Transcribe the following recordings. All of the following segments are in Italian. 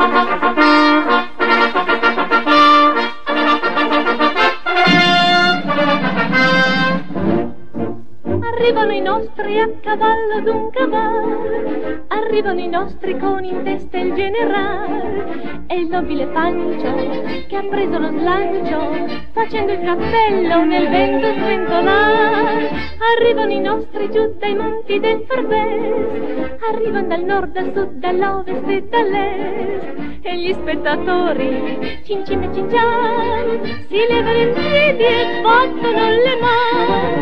Thank you. I nostri a cavallo d'un cavallo, arrivano i nostri con in testa il generale e il nobile Pancio che ha preso lo slancio facendo il cappello nel vento sventolare. Arrivano i nostri giù dai monti del Farbes, arrivano dal nord, dal sud, dall'ovest e dall'est e gli spettatori cincin e cincian si levano in piedi e battono le mani.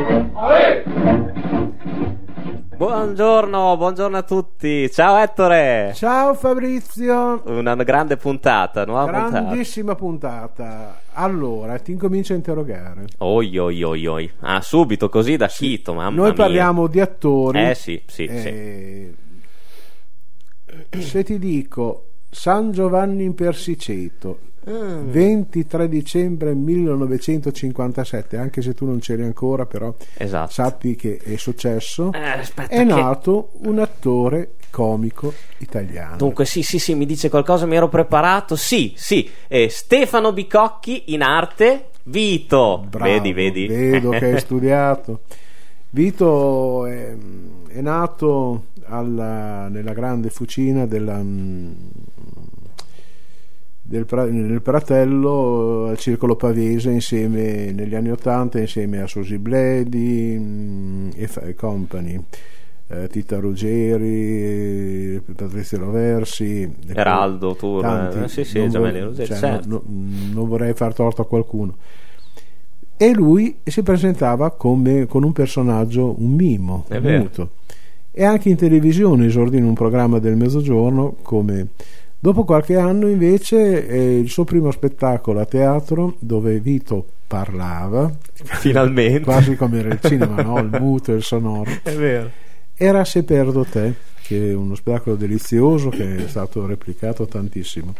Buongiorno, buongiorno a tutti. Ciao Ettore. Ciao Fabrizio. Una grande puntata, nuova puntata. Grandissima puntata. Allora, ti incomincio a interrogare. Oi oi oi oi. Ah, subito così da scito, mamma Noi mia. parliamo di attori. Eh sì, sì, sì. Eh, Se ti dico San Giovanni in Persiceto. 23 dicembre 1957, anche se tu non c'eri ancora, però Esatto. sappi che è successo. Eh, aspetta è che- nato un attore comico italiano. Dunque, sì, sì, sì, mi dice qualcosa, mi ero preparato. Sì, sì. Eh, Stefano Bicocchi in arte. Vito. Bravo, vedi, vedi. Vedo che hai studiato. Vito è, è nato alla- nella grande fucina della, del, nel Pratello eh, al Circolo Pavese insieme negli anni Ottanta insieme a Susi Bledi mm, e, e company. eh, Tita Ruggeri, eh, Patrizia Roversi, e poi Eraldo, tu, tanti. eh, sì, sì, Non Giamelli Ruggeri, cioè, certo. no- no- non vorrei far torto a qualcuno. E lui si presentava come, con un personaggio, un mimo, È un vero. muto. E anche in televisione esordì in un programma del mezzogiorno come... Dopo qualche anno invece eh, il suo primo spettacolo a teatro dove Vito parlava, Finalmente. quasi come era il cinema, no? il muto e il sonoro, era Se perdo te, che è uno spettacolo delizioso che è stato replicato tantissimo.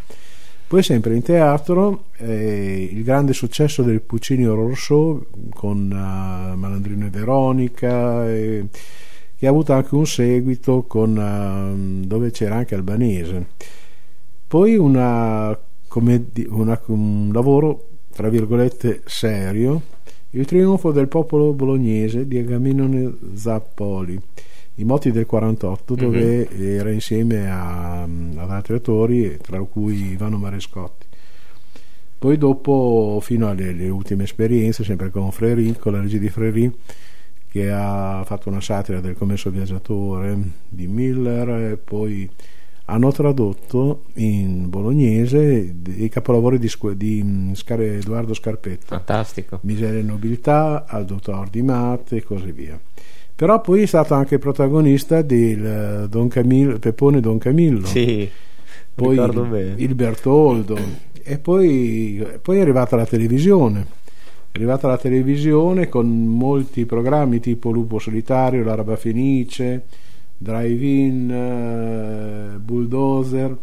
Poi sempre in teatro eh, il grande successo del Puccini Horror Show con eh, Malandrino e Veronica, e- che ha avuto anche un seguito con, ehm, dove c'era anche Albanese. Poi una commedi- una- un lavoro, tra virgolette, serio, Il trionfo del popolo bolognese di Agamennone Zappoli, I moti del 48, dove era insieme a- ad altri attori, tra cui Ivano Marescotti. Poi dopo, fino alle, alle ultime esperienze, sempre con Freri, con la regia di Freri, che ha fatto una satira del commesso viaggiatore di Miller e poi hanno tradotto in bolognese i capolavori di, di mm, Scar- Edoardo Scarpetta Fantastico. Miseria e nobiltà, al dottor Di Matte e così via. Però poi è stato anche protagonista del eh, Don Camillo, Peppone Don Camillo, Sì. poi il, bene. il Bertoldo e poi, poi è arrivata la televisione. È arrivata la televisione con molti programmi tipo Lupo Solitario, L'Araba Fenice, Drive-In, eh, Bulldozer,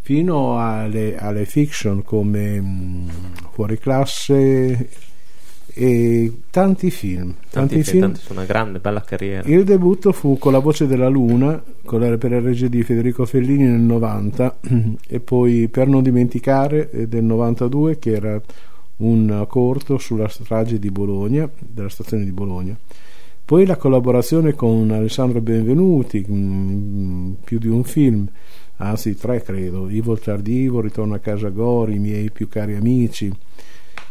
fino alle, alle fiction come mm, Fuori Classe e tanti film. Tanti, film, tanti, una grande, bella carriera. Il debutto fu con La voce della luna, con la, per la regia di Federico Fellini nel 90 e poi Per non dimenticare eh, del 92 che era un corto sulla strage di Bologna, della stazione di Bologna. Poi la collaborazione con Alessandro Benvenuti, mm, più di un film, anzi tre credo, Ivo Tardivo, Ritorno a casa Gori, I miei più cari amici,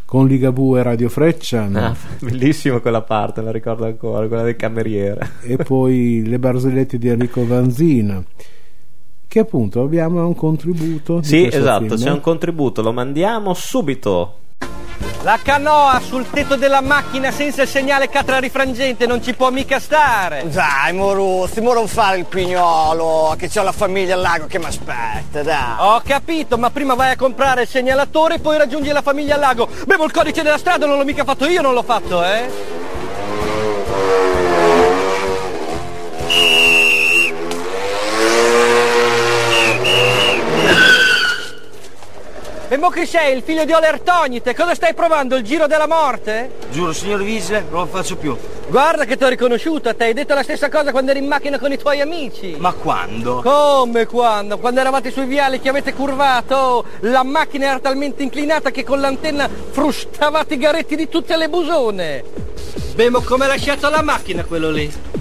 con Ligabue e Radio Freccia. Ah, bellissima quella parte, la ricordo ancora, quella del cameriere. e poi le barzellette di Enrico Vanzina che appunto abbiamo un contributo Sì, esatto, film. c'è un contributo, lo mandiamo subito. La canoa sul tetto della macchina senza il segnale catrarifrangente non ci può mica stare. Dai, Moruzzi, mo non fare il pignolo, che c'ho la famiglia al lago che mi aspetta, dai. Ho capito, ma prima vai a comprare il segnalatore e poi raggiungi la famiglia al lago. Bevo il codice della strada, non l'ho mica fatto io, non l'ho fatto, eh? E mo chi sei? Il figlio di Olertognite? Cosa stai provando? Il giro della morte? Giuro, signor Vigile, non lo faccio più. Guarda che ti ho riconosciuto, te hai detto la stessa cosa quando eri in macchina con i tuoi amici. Ma quando? Come quando? Quando eravate sui viali che avete curvato, la macchina era talmente inclinata che con l'antenna frustavate i garetti di tutte le busone. Bemo come hai lasciato la macchina quello lì.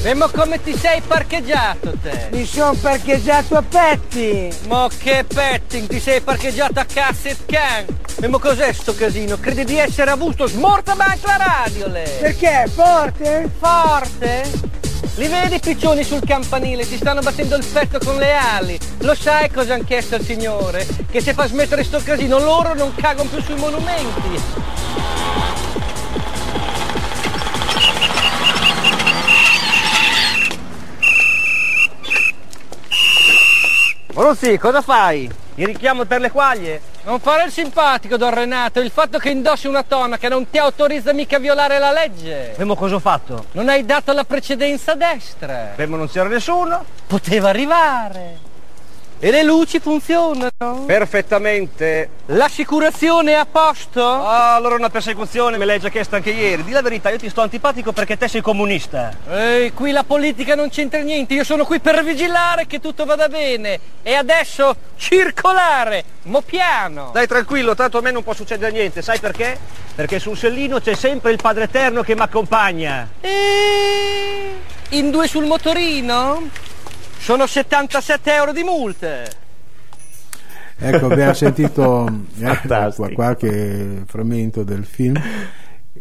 Bemo come ti sei parcheggiato te. Mi sono parcheggiato a petti. Ma che petting, ti sei parcheggiato a Casset Can. E mo cos'è sto casino? Credi di essere avuto? Smorta anche la radio lei. Perché? Forte? Forte? Li vedi i piccioni sul campanile, ti stanno battendo il petto con le ali. Lo sai cosa hanno chiesto al Signore? Che se fa smettere sto casino loro non cagano più sui monumenti. Rossi, cosa fai? Il richiamo per le quaglie? Non fare il simpatico, Don Renato. Il fatto che indossi una tonaca non ti autorizza mica a violare la legge. Vemo cosa ho fatto? Non hai dato la precedenza a destra. Vemo non c'era nessuno. Poteva arrivare. E le luci funzionano? Perfettamente. L'assicurazione è a posto? Ah, allora una persecuzione me l'hai già chiesto anche ieri. Di la verità, io ti sto antipatico perché te sei comunista. Ehi, qui la politica non c'entra niente. Io sono qui per vigilare che tutto vada bene. E adesso circolare, mo piano. Dai tranquillo, tanto a me non può succedere niente. Sai perché? Perché sul sellino c'è sempre il Padre Eterno che mi accompagna. E... In due sul motorino? Sono 77 euro di multe. Ecco, abbiamo sentito eh, qualche frammento del film.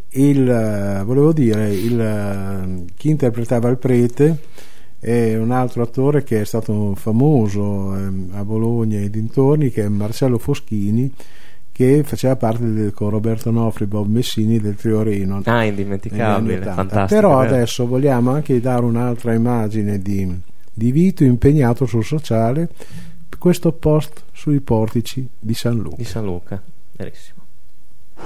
Il, eh, volevo dire, il, eh, chi interpretava il prete è un altro attore che è stato famoso ehm, a Bologna e dintorni, che è Marcello Foschini, che faceva parte del, con Roberto Nofri Bob Messini del trio Reno. Ah, indimenticabile, 80. fantastico. Però vero? adesso vogliamo anche dare un'altra immagine di, di Vito impegnato sul sociale, questo post sui portici di San Luca. Di San Luca, verissimo.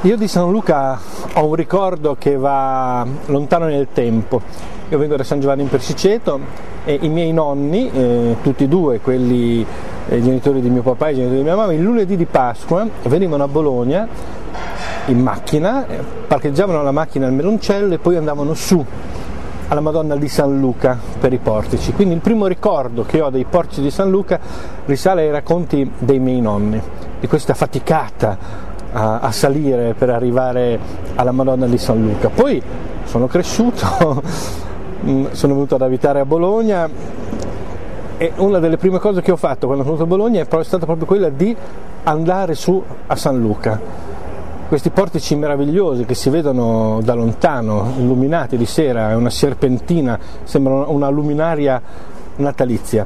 Io di San Luca ho un ricordo che va lontano nel tempo. Io vengo da San Giovanni in Persiceto e i miei nonni, eh, tutti e due, quelli eh, i genitori di mio papà e i genitori di mia mamma, il lunedì di Pasqua venivano a Bologna in macchina, eh, parcheggiavano la macchina al Meloncello e poi andavano su alla Madonna di San Luca per i portici. Quindi il primo ricordo che ho dei portici di San Luca risale ai racconti dei miei nonni, di questa faticata a, a salire per arrivare alla Madonna di San Luca. Poi sono cresciuto, mm, sono venuto ad abitare a Bologna e una delle prime cose che ho fatto quando sono venuto a Bologna è stata proprio quella di andare su a San Luca. Questi portici meravigliosi che si vedono da lontano, illuminati di sera, è una serpentina, sembra una- luminaria natalizia.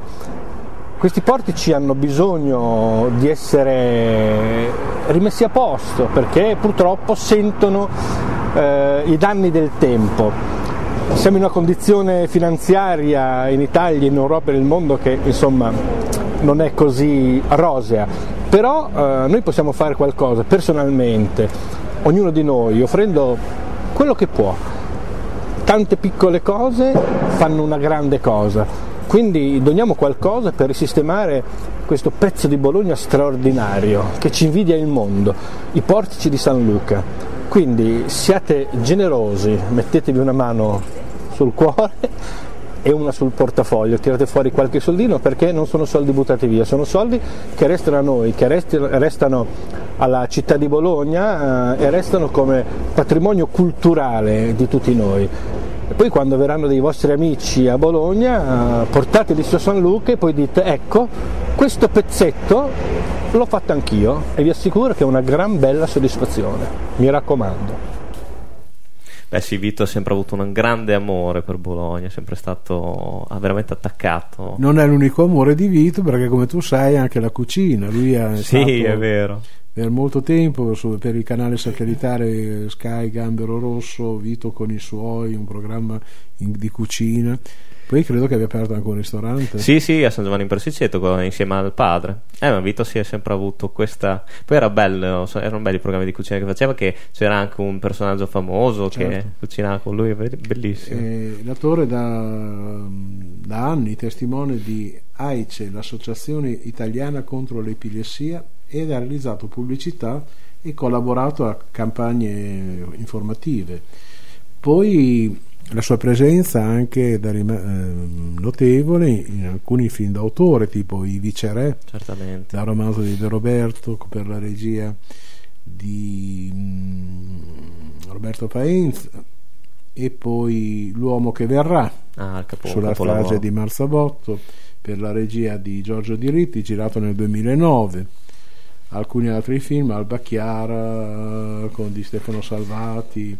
Questi portici hanno bisogno di essere rimessi a posto perché purtroppo sentono eh, i danni del tempo. Siamo in una condizione finanziaria in Italia, in Europa e nel mondo che insomma non è così rosea, però eh, noi possiamo fare qualcosa personalmente, ognuno di noi, offrendo quello che può. Tante piccole cose fanno una grande cosa, quindi doniamo qualcosa per risistemare questo pezzo di Bologna straordinario che ci invidia il mondo, i portici di San Luca. Quindi siate generosi, mettetevi una mano sul cuore e una sul portafoglio, tirate fuori qualche soldino perché non sono soldi buttati via, sono soldi che restano a noi, che restano alla città di Bologna eh, e restano come patrimonio culturale di tutti noi. E poi quando verranno dei vostri amici a Bologna, eh, portateli su San Luca e poi dite ecco, questo pezzetto l'ho fatto anch'io e vi assicuro che è una gran bella soddisfazione, mi raccomando. Beh sì, Vito ha sempre avuto un grande amore per Bologna, è sempre stato ha veramente attaccato. Non è l'unico amore di Vito perché come tu sai anche la cucina, lui è sì, è vero. per molto tempo su- per il canale satellitare Sky Gambero Rosso, Vito con i suoi, un programma in- di cucina. Poi credo che abbia aperto anche un ristorante. Sì, sì, a San Giovanni in Persiceto insieme al padre. Eh, ma Vito si è sempre avuto questa. Poi era bello, erano belli i programmi di cucina che faceva, che c'era anche un personaggio famoso che Certo. cucinava con lui, be- bellissimo. Eh, l'attore da, da anni testimone di AICE, l'Associazione Italiana contro l'Epilessia, ed ha realizzato pubblicità e collaborato a campagne informative. Poi la sua presenza anche da eh, notevole in alcuni film d'autore tipo I Viceré, Certamente. da romanzo di De Roberto per la regia di mm, Roberto Paenz e poi L'uomo che verrà Ah, capo, sulla frase di Marzabotto per la regia di Giorgio Diritti girato nel 2009 alcuni altri film Alba Chiara con di Stefano Salvati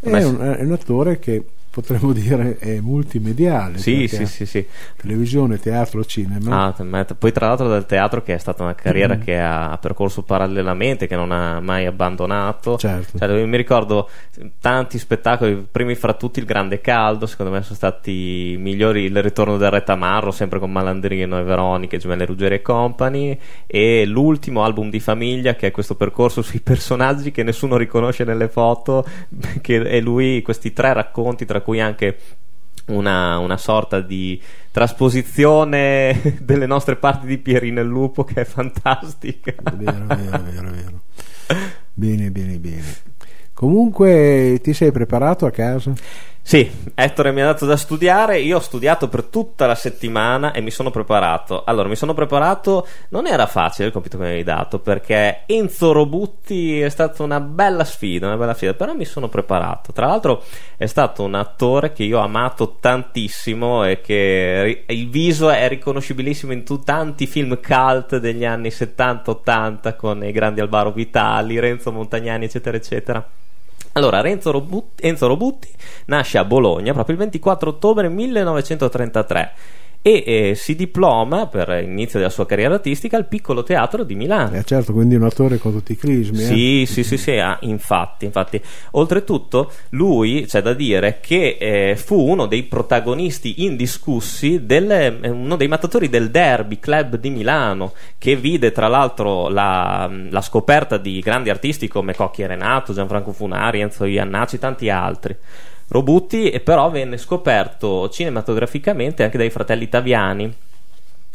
è un, è un attore che potremmo dire è multimediale Sì, sì, sì, sì. televisione, teatro, cinema Ah, poi tra l'altro del teatro che è stata una carriera Mm. che ha percorso parallelamente, che non ha mai abbandonato. Certo. Cioè, io mi ricordo tanti spettacoli, primi fra tutti il Grande Caldo, secondo me sono stati i migliori, il ritorno del Re Tamarro, sempre con Malandrino e Veronica, Gemelle Ruggeri e Company, e l'ultimo album di famiglia che è questo percorso sui personaggi che nessuno riconosce nelle foto, che è lui, questi tre racconti, tra cui anche una, una sorta di trasposizione delle nostre parti di Pierino il Lupo che è fantastica. vero, vero, vero, vero. bene, bene, bene comunque ti sei preparato a casa? Sì, Ettore mi ha dato da studiare, io ho studiato per tutta la settimana e mi sono preparato. Allora, mi sono preparato, non era facile il compito che mi avevi dato perché Enzo Robutti è stata una bella sfida, una bella sfida, però mi sono preparato. Tra l'altro è stato un attore che io ho amato tantissimo e che il viso è riconoscibilissimo in tanti film cult degli anni 70-80 con i grandi Alvaro Vitali, Renzo Montagnani, eccetera, eccetera. Allora, Renzo Robutti, Enzo Robutti nasce a Bologna proprio il 24 ottobre 1933 e eh, si diploma per l'inizio della sua carriera artistica al Piccolo Teatro di Milano. Eh, certo, quindi un attore con tutti i crismi. eh? Sì, sì, sì, sì, ah, infatti, infatti. Oltretutto, lui c'è da dire che eh, fu uno dei protagonisti indiscussi, del, eh, uno dei mattatori del Derby Club di Milano, che vide tra l'altro la, la scoperta di grandi artisti come Cocchi e Renato, Gianfranco Funari, Enzo Iannacci, tanti altri. Robutti, e però venne scoperto cinematograficamente anche dai fratelli Taviani.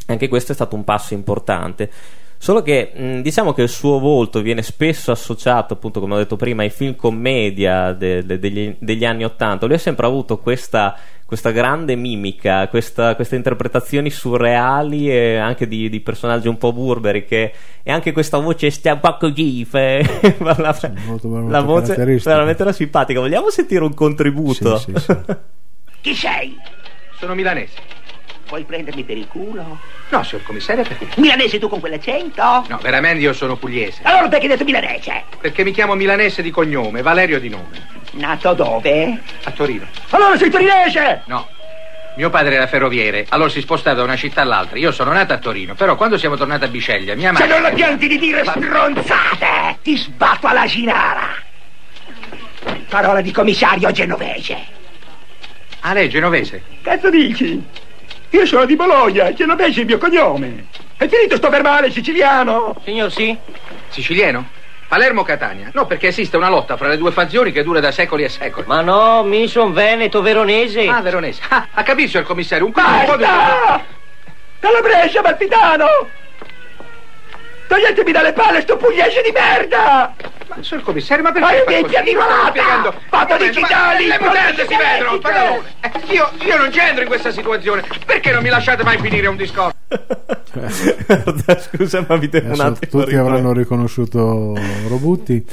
Anche questo è stato un passo importante. Solo che mh, diciamo che il suo volto viene spesso associato, appunto, come ho detto prima, ai film commedia de- de- degli, degli anni Ottanta. Lui ha sempre avuto questa, questa grande mimica, questa- queste interpretazioni surreali e anche di, di personaggi un po' burberi. Che, e anche questa voce stia un po' così. la, molto- molto la voce veramente era simpatica. Vogliamo sentire un contributo? Sì, sì, sì. Chi sei? Sono milanese. Vuoi prendermi per il culo? No, signor commissario, perché? Milanese tu con quell'accento? No, veramente io sono pugliese. Allora perché hai detto milanese? Perché mi chiamo milanese di cognome, Valerio di nome. Nato dove? A Torino. Allora sei torinese! No. Mio padre era ferroviere, allora si spostava da una città all'altra. Io sono nato a Torino, però quando siamo tornati a Biceglia, mia Se madre... non la pianti di dire stronzate, ti sbatto alla ginara. Parola di commissario genovese. Ah, lei è genovese? Cazzo dici? Io sono di Bologna, genovese è il mio cognome. È finito sto verbale siciliano? Signor sì? Siciliano? Palermo-Catania? No, perché esiste una lotta fra le due fazioni che dura da secoli e secoli. Ma no, mi son veneto veronese. Ah, veronese. Ah, ha capito, signor commissario? Un po' un po' di... Basta! Dalla Brescia, Martitano! Toglietemi dalle palle sto pugliese di merda! Ma, signor commissario, ma perché... Ma così? di volata! Spiegando- Vado Ma- digitali, Le mutande si vedono, padrone. Eh, Io, io non c'entro in questa situazione. Perché non mi lasciate mai finire un discorso? Scusa, ma vi devo un Adesso attimo tutti avranno riconosciuto Robutti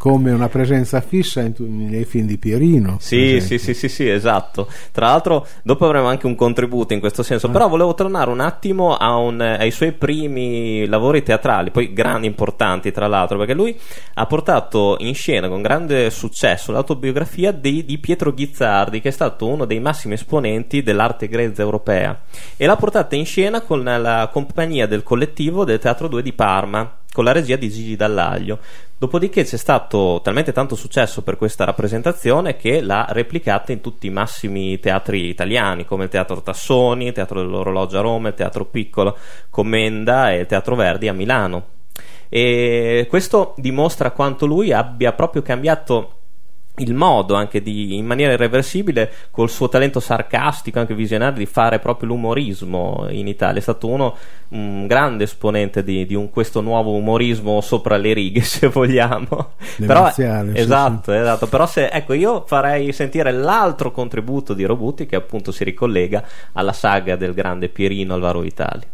come una presenza fissa tu- nei film di Pierino. Sì, sì, sì, sì, sì, esatto. Tra l'altro, dopo avremo anche un contributo in questo senso. Ah. Però volevo tornare un attimo un- ai suoi primi lavori teatrali, poi grandi, importanti, tra l'altro, perché lui ha portato in scena con grande successo l'autobiografia di, di Pietro Ghizzardi, che è stato uno dei massimi esponenti dell'arte grezza europea, e l'ha portata in scena con la compagnia del collettivo del Teatro 2 di Parma. Con la regia di Gigi Dallaglio. Dopodiché c'è stato talmente tanto successo per questa rappresentazione che l'ha replicata in tutti i massimi teatri italiani, come il Teatro Tassoni, il Teatro dell'Orologio a Roma, il Teatro Piccolo, Commenda e il Teatro Verdi a Milano. E questo dimostra quanto lui abbia proprio cambiato il modo anche di, in maniera irreversibile, col suo talento sarcastico, anche visionario, di fare proprio l'umorismo in Italia. È stato uno, un grande esponente di, di un, questo nuovo umorismo sopra le righe, se vogliamo. Però, Demenziale, sì, esatto, esatto. Però se, ecco, io farei sentire l'altro contributo di Robuti che appunto si ricollega alla saga del grande Pierino Alvaro Vitali.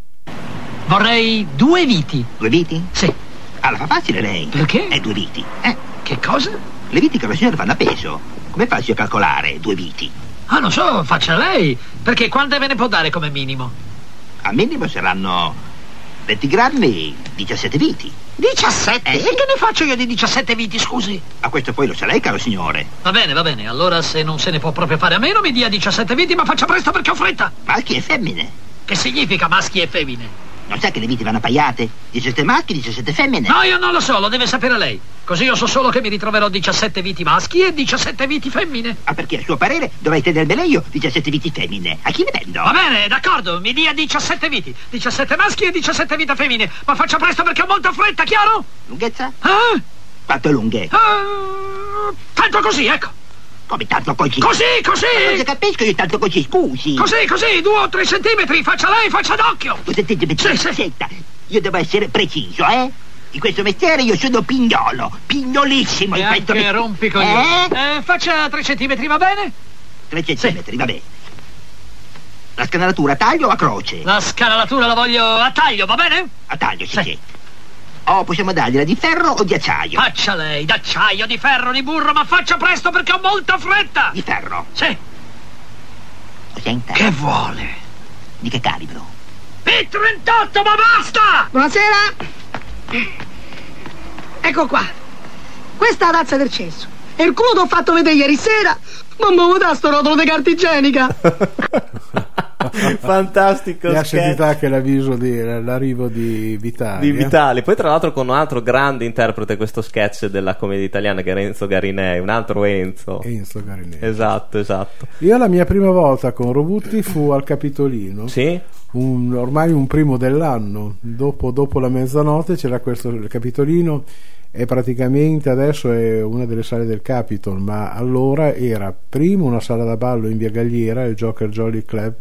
Vorrei due viti. Due viti? Sì. Allora fa facile lei. Perché? È due viti. Eh, che cosa? Le viti che la signora fanno a peso. Come faccio a calcolare due viti? Ah, non so, faccia lei. Perché quante ve ne può dare come minimo? Al minimo saranno 20 grammi, 17 viti. 17? Eh, E che ne faccio io di 17 viti, scusi? A questo poi lo sa lei, caro signore. Va bene, va bene. Allora, se non se ne può proprio fare a meno, mi dia 17 viti, ma faccia presto perché ho fretta. Maschi e femmine. Che significa maschi e femmine? Non sa che le viti vanno appaiate? 17 maschi, 17 femmine. No, io non lo so, lo deve sapere lei. Così io so solo che mi ritroverò 17 viti maschi e 17 viti femmine. Ah, perché a suo parere dovrei tenermene io 17 viti femmine. A chi ne vendo? Va bene, d'accordo, mi dia 17 viti. 17 maschi e 17 vite femmine. Ma faccia presto perché ho molta fretta, chiaro? Lunghezza? Ah? Quanto lunghe? Ah, tanto così, ecco. Come tanto così? Così, così. Ma non ci capisco io tanto così, scusi. Così, così, due o tre centimetri, faccia lei, faccia d'occhio. Sì, sì. Senta, io devo essere preciso, eh? In questo mestiere io sono pignolo, pignolissimo E in questo mestiere. rompicoglioni. Eh? Eh, faccia tre centimetri, va bene? Tre centimetri, vabbè. La scanalatura a taglio o a croce? La scanalatura la voglio a taglio, va bene? A taglio, sì, Sì. sì. O possiamo dargliela di ferro o di acciaio? Faccia lei, d'acciaio, di ferro, di burro, ma faccia presto perché ho molta fretta. Di ferro. Sì. Lo senta? Che vuole? Di che calibro? P38, ma basta! Buonasera. Ecco qua. Questa è la tazza del cesso. E il culo t'ho fatto vedere ieri sera. Mamma mi dà sto rotolo di carta igienica. Fantastico ha sketch. sentito anche l'avviso di l'arrivo di Vitali. di eh? Vitali. Poi, tra l'altro, con un altro grande interprete questo sketch della commedia italiana che era Enzo Garinei, un altro Enzo. Enzo Garinelli. Esatto, esatto. Io la mia prima volta con Robutti fu al Capitolino. Sì? un- ormai un primo dell'anno, dopo, dopo la mezzanotte c'era questo Capitolino e praticamente adesso è una delle sale del Capitol, ma allora era prima una sala da ballo in via Galliera, il Joker Jolly Club,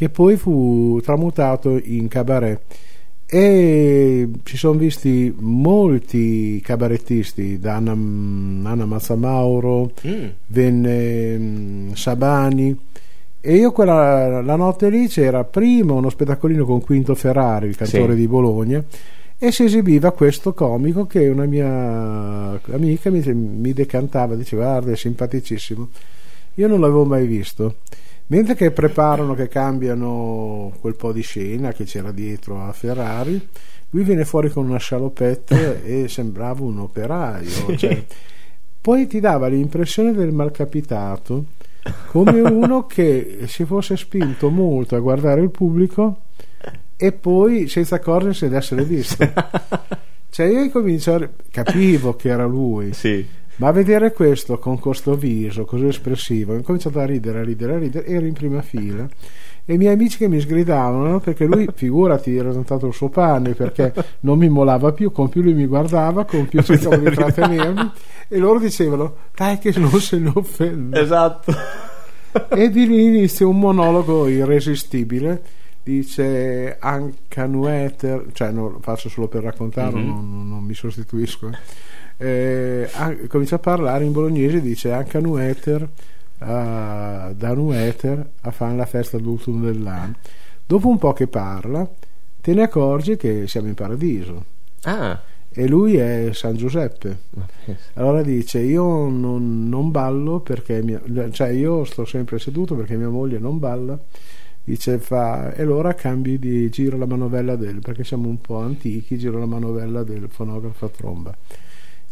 che poi fu tramutato in cabaret e ci sono visti molti cabarettisti, da Anna, Anna Mazzamauro, Mm. venne mm, Sabani e io quella la notte lì c'era prima uno spettacolino con Quinto Ferrari, il cantore Sì. di Bologna e si esibiva questo comico che una mia amica mi, mi decantava, diceva guarda è simpaticissimo io non l'avevo mai visto mentre che preparano che cambiano quel po' di scena che c'era dietro a Ferrari lui viene fuori con una scialopette e sembrava un operaio cioè, poi ti dava l'impressione del malcapitato come uno che si fosse spinto molto a guardare il pubblico e poi senza accorgersi di essere visto. Cioè io incominciavo capivo che era lui. Sì. Ma a vedere questo con questo viso così espressivo ho incominciato a ridere a ridere a ridere ero in prima fila e i miei amici che mi sgridavano no? perché lui figurati era diventato il suo pane perché non mi molava più con più lui mi guardava con più cercavo di trattenermi e loro dicevano dai che non se ne offende Esatto. e di lì inizia un monologo irresistibile dice anche Nueter cioè no, lo faccio solo per raccontarlo Mhm. non, non- non mi sostituisco eh, an- comincia a parlare in bolognese dice anche Nueter uh, da Nueter a fare la festa d'ultimo dell'anno. Dopo un po' che parla te ne accorgi che siamo in paradiso. Ah. e lui è San Giuseppe. Allora dice io non, non ballo perché mia, cioè io sto sempre seduto perché mia moglie non balla. Dice fa e allora cambi di giro la manovella del perché siamo un po' antichi giro la manovella del fonografo a tromba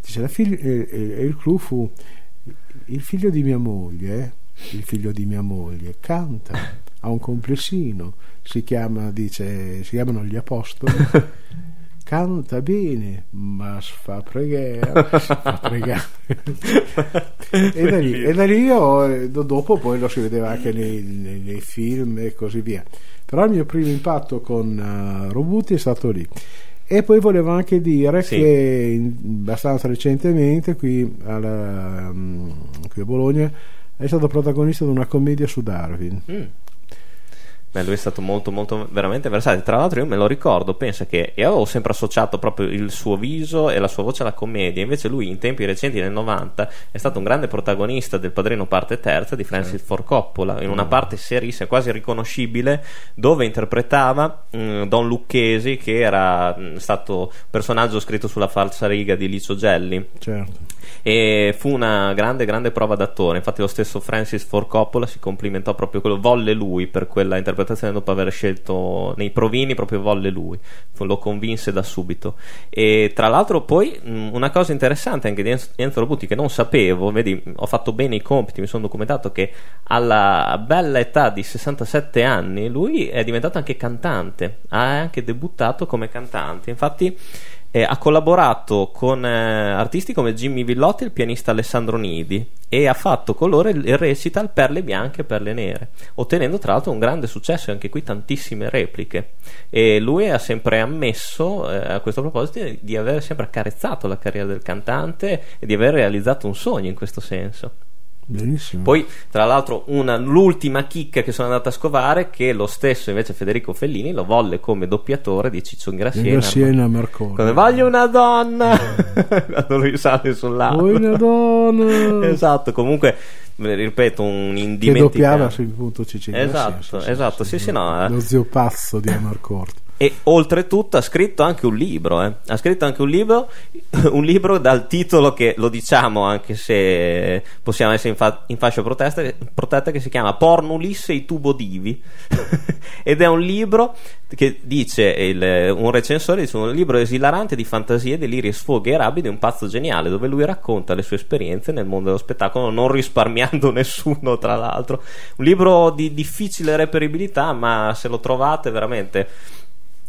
dice la figlia e, e- e il clou fu il figlio di mia moglie il figlio di mia moglie canta ha un complessino si chiama dice si chiamano gli apostoli canta bene ma fa pregare si fa pregare e da lì, e da lì io, eh, do- dopo poi lo si vedeva anche nei, nei- nei film e così via. Però il mio primo impatto con eh, Robuti è stato lì E poi volevo anche dire Sì. che abbastanza recentemente qui, alla- mm, qui a Bologna è stato protagonista di una commedia su Darwin. Mm. Beh, lui è stato molto, molto veramente versatile. Tra l'altro, io me lo ricordo. Pensa che io avevo sempre associato proprio il suo viso e la sua voce alla commedia. Invece, lui, in tempi recenti, nel 90, è stato un grande protagonista del Padrino Parte Terza di Francis Ford Coppola. In una parte serissima, quasi riconoscibile, dove interpretava mm, Don Lucchesi, che era mm, stato un personaggio scritto sulla falsa riga di Licio Gelli Certo. E fu una grande grande prova d'attore. Infatti lo stesso Francis Ford Coppola si complimentò proprio quello volle lui per quella interpretazione dopo aver scelto nei provini proprio volle lui. Lo convinse da subito. E tra l'altro poi una cosa interessante anche di Enzo Robuti che non sapevo vedi ho fatto bene i compiti mi sono documentato che alla bella età di 67 anni lui è diventato anche cantante. Ha anche debuttato come cantante. Infatti eh, ha collaborato con eh, artisti come Jimmy Villotti e il pianista Alessandro Nidi e ha fatto con loro il, recital Perle bianche e perle nere, ottenendo tra l'altro un grande successo e anche qui tantissime repliche. E lui ha sempre ammesso, eh, a questo proposito, di aver sempre accarezzato la carriera del cantante e di aver realizzato un sogno in questo senso. Benissimo. Poi, tra l'altro, una- l'ultima chicca che sono andato a scovare che lo stesso invece Federico Fellini lo volle come doppiatore di Ciccio Ingrassiena. Ingrassiena Marconi. Come voglio una donna quando lui sale sull'albero. Vuoi una donna? esatto, comunque ripeto, un che indimenticabile. doppiava sul punto Cicilio. Esatto, Sì, sì, esatto, sì, sì, no. eh. Lo zio pazzo di Amarcorte. E oltretutto ha scritto anche un libro, eh. ha scritto anche un libro, un libro dal titolo che lo diciamo anche se possiamo essere in, fa- in fascia protesta, protetta che si chiama Porno Ulisse i tubo divi ed è un libro che dice il- un recensore dice un libro esilarante di fantasie, deliri sfoghi e rabbia di un pazzo geniale dove lui racconta le sue esperienze nel mondo dello spettacolo non risparmiando nessuno tra l'altro un libro di difficile reperibilità ma se lo trovate veramente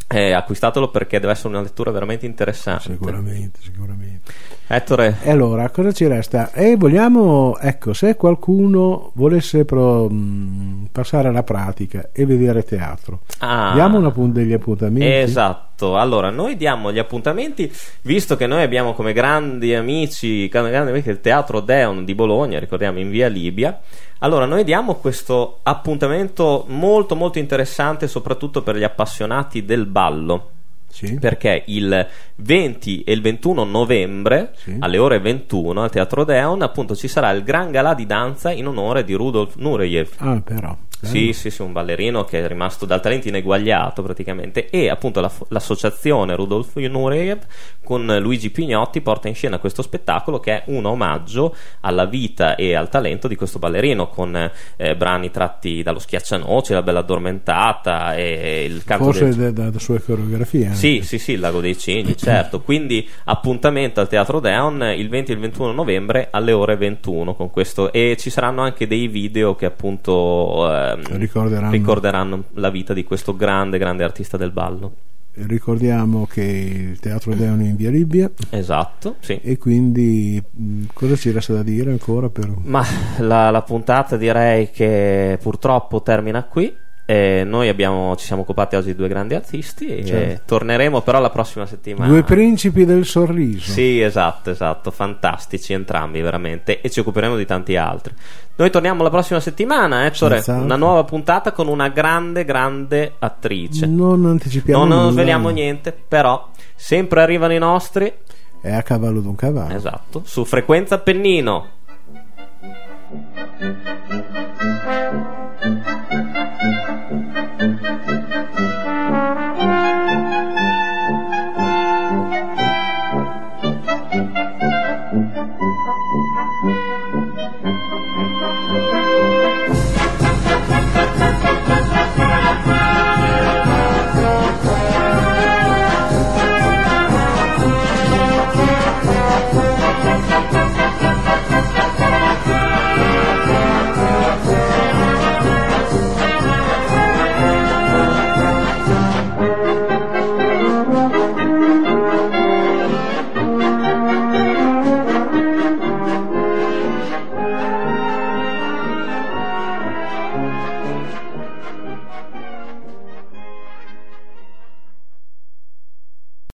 eh, acquistatelo perché deve essere una lettura veramente interessante. Sicuramente, sicuramente. Ettore, E allora, cosa ci resta? E vogliamo, ecco, se qualcuno volesse pro- mh, passare alla pratica e vedere teatro, Ah. diamo una degli appuntamenti. Esatto, allora noi diamo gli appuntamenti, visto che noi abbiamo come grandi amici, come grandi amici il Teatro Deon di Bologna, ricordiamo in via Libia, allora noi diamo questo appuntamento molto molto interessante soprattutto per gli appassionati del ballo. Sì. Perché il 20 e il 21 novembre Sì. alle ore 21 al Teatro Deon appunto ci sarà il gran galà di danza in onore di Rudolf Nureyev. Ah, però. Sì, sì, sì, un ballerino che è rimasto dal talento ineguagliato praticamente e appunto la- l'associazione Rudolf Nureyev con Luigi Pignotti porta in scena questo spettacolo che è un omaggio alla vita e al talento di questo ballerino con eh, brani tratti dallo Schiaccianoci, la Bella Addormentata e il canto Forse del... da, da sue coreografie. Sì, sì, sì, il Lago dei Cigni, certo. Quindi appuntamento al Teatro Deon il 20 e il 21 novembre alle ore 21 con questo e ci saranno anche dei video che appunto ehm, Ricorderanno. ricorderanno la vita di questo grande, grande artista del ballo. Ricordiamo che il Teatro Deon è in via Libia Esatto, sì. e quindi mh, cosa ci resta da dire ancora per... Ma la, la puntata direi che purtroppo termina qui. E noi abbiamo, ci siamo occupati oggi di due grandi artisti Certo. torneremo però la prossima settimana. Due principi del sorriso. Sì, esatto, esatto, fantastici entrambi veramente e ci occuperemo di tanti altri. Noi torniamo la prossima settimana, Ettore, Senz'altro. una nuova puntata con una grande, grande attrice. Non anticipiamo non, non sveliamo niente, però sempre arrivano i nostri, È a cavallo d'un cavallo. esatto, su frequenza you.